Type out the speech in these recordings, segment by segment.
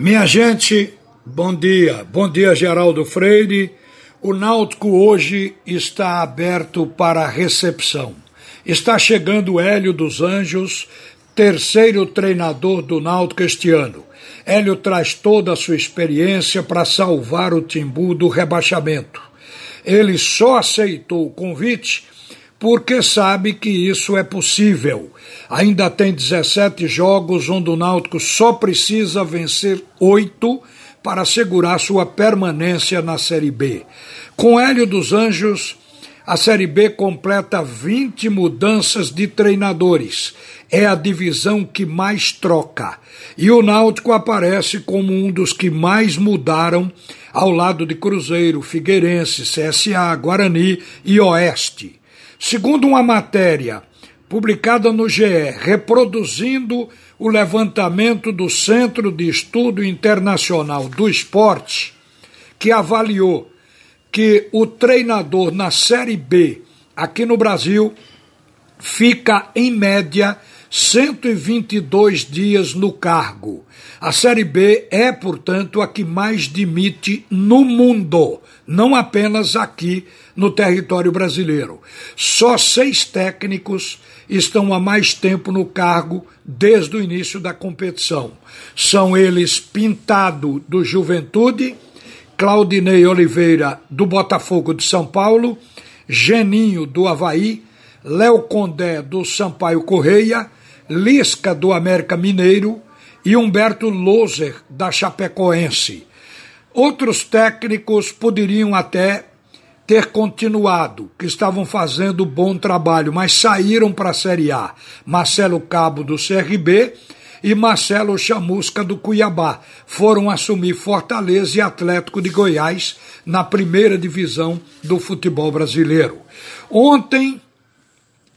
Minha gente, bom dia. Bom dia, Geraldo Freire. O Náutico hoje está aberto para recepção. Está chegando Hélio dos Anjos, terceiro treinador do Náutico este ano. Hélio traz toda a sua experiência para salvar o Timbu do rebaixamento. Ele só aceitou o convite porque sabe que isso é possível. Ainda tem 17 jogos onde o Náutico só precisa vencer oito para assegurar sua permanência na Série B. Com Hélio dos Anjos, a Série B completa 20 mudanças de treinadores. É a divisão que mais troca. E o Náutico aparece como um dos que mais mudaram ao lado de Cruzeiro, Figueirense, CSA, Guarani e Oeste. Segundo uma matéria publicada no GE, reproduzindo o levantamento do Centro de Estudo Internacional do Esporte, que avaliou que o treinador na Série B aqui no Brasil fica em média 122 dias no cargo. A Série B é, portanto, a que mais demite no mundo, não apenas aqui no território brasileiro. Só seis técnicos estão há mais tempo no cargo desde o início da competição. São eles Pintado, do Juventude, Claudinei Oliveira, do Botafogo de São Paulo, Geninho, do Havaí, Léo Condé, do Sampaio Correia, Lisca, do América Mineiro e Humberto Loser, da Chapecoense. Outros técnicos poderiam até ter continuado, que estavam fazendo bom trabalho, mas saíram para a Série A. Marcelo Cabo, do CRB, e Marcelo Chamusca, do Cuiabá. Foram assumir Fortaleza e Atlético de Goiás na primeira divisão do futebol brasileiro. Ontem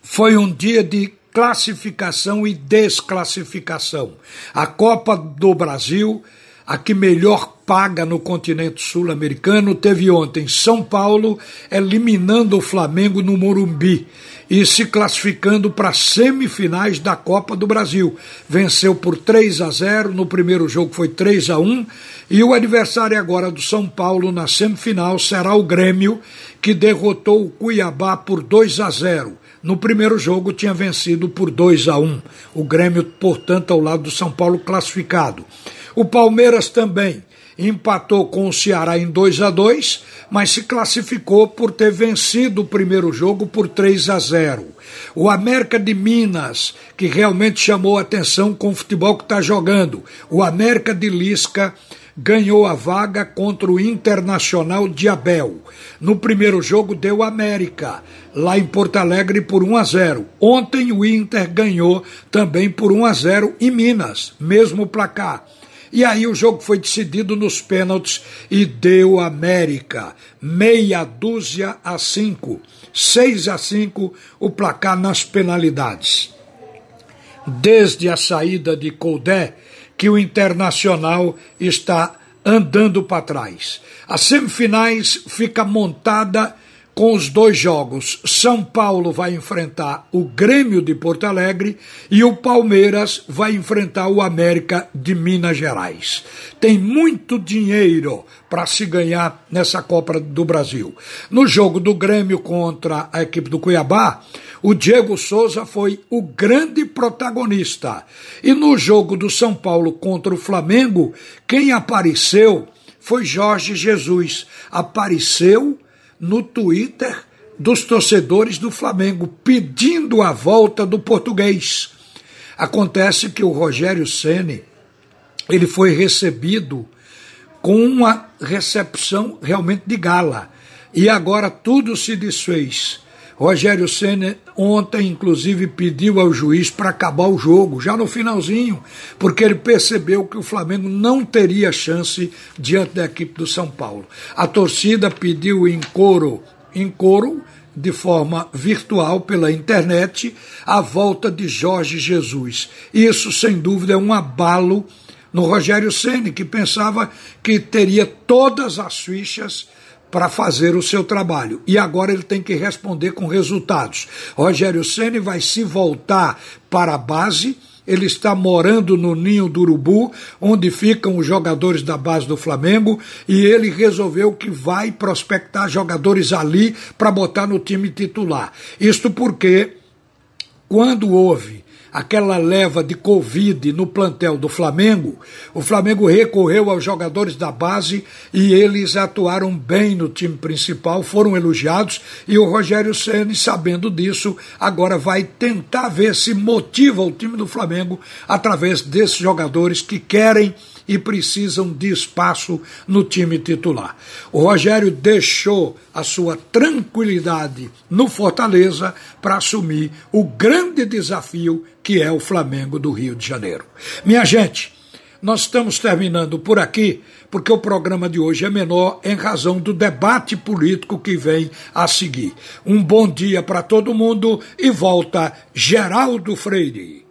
foi um dia de classificação e desclassificação. A Copa do Brasil, a que melhor paga no continente sul-americano, teve ontem São Paulo eliminando o Flamengo no Morumbi e se classificando para semifinais da Copa do Brasil. Venceu por 3 a 0, no primeiro jogo foi 3 a 1, e o adversário agora do São Paulo na semifinal será o Grêmio, que derrotou o Cuiabá por 2 a 0. No primeiro jogo tinha vencido por 2 a 1. O Grêmio, portanto, ao lado do São Paulo classificado. O Palmeiras também empatou com o Ceará em 2 a 2, mas se classificou por ter vencido o primeiro jogo por 3 a 0. O América de Minas, que realmente chamou atenção com o futebol que está jogando. O América de Lisca ganhou a vaga contra o Internacional de Abel. No primeiro jogo deu América, lá em Porto Alegre por 1 a 0. Ontem o Inter ganhou também por 1 a 0 em Minas, mesmo placar. E aí o jogo foi decidido nos pênaltis e deu América. Meia dúzia a cinco. seis a cinco o placar nas penalidades. Desde a saída de Coldé, que o Internacional está andando para trás. As semifinais fica montada com os dois jogos. São Paulo vai enfrentar o Grêmio de Porto Alegre e o Palmeiras vai enfrentar o América de Minas Gerais. Tem muito dinheiro para se ganhar nessa Copa do Brasil. No jogo do Grêmio contra a equipe do Cuiabá, o Diego Souza foi o grande protagonista. E no jogo do São Paulo contra o Flamengo, quem apareceu foi Jorge Jesus. Apareceu no Twitter dos torcedores do Flamengo pedindo a volta do português. Acontece que o Rogério Ceni ele foi recebido com uma recepção realmente de gala. E agora tudo se desfez. Rogério Senna ontem, inclusive, pediu ao juiz para acabar o jogo, já no finalzinho, porque ele percebeu que o Flamengo não teria chance diante da equipe do São Paulo. A torcida pediu em coro, em coro, de forma virtual pela internet, a volta de Jorge Jesus. Isso, sem dúvida, é um abalo no Rogério Ceni, que pensava que teria todas as fichas para fazer o seu trabalho. E agora ele tem que responder com resultados. Rogério Ceni vai se voltar para a base ele está morando no Ninho do Urubu, onde ficam os jogadores da base do Flamengo, e ele resolveu que vai prospectar jogadores ali para botar no time titular. Isto porque, quando houve aquela leva de Covid no plantel do Flamengo, o Flamengo recorreu aos jogadores da base e eles atuaram bem no time principal, foram elogiados e o Rogério Ceni, sabendo disso, agora vai tentar ver se motiva o time do Flamengo através desses jogadores que querem e precisam de espaço no time titular. O Rogério deixou a sua tranquilidade no Fortaleza para assumir o grande desafio que é o Flamengo do Rio de Janeiro. Minha gente, nós estamos terminando por aqui, porque o programa de hoje é menor em razão do debate político que vem a seguir. Um bom dia para todo mundo e volta Geraldo Freire.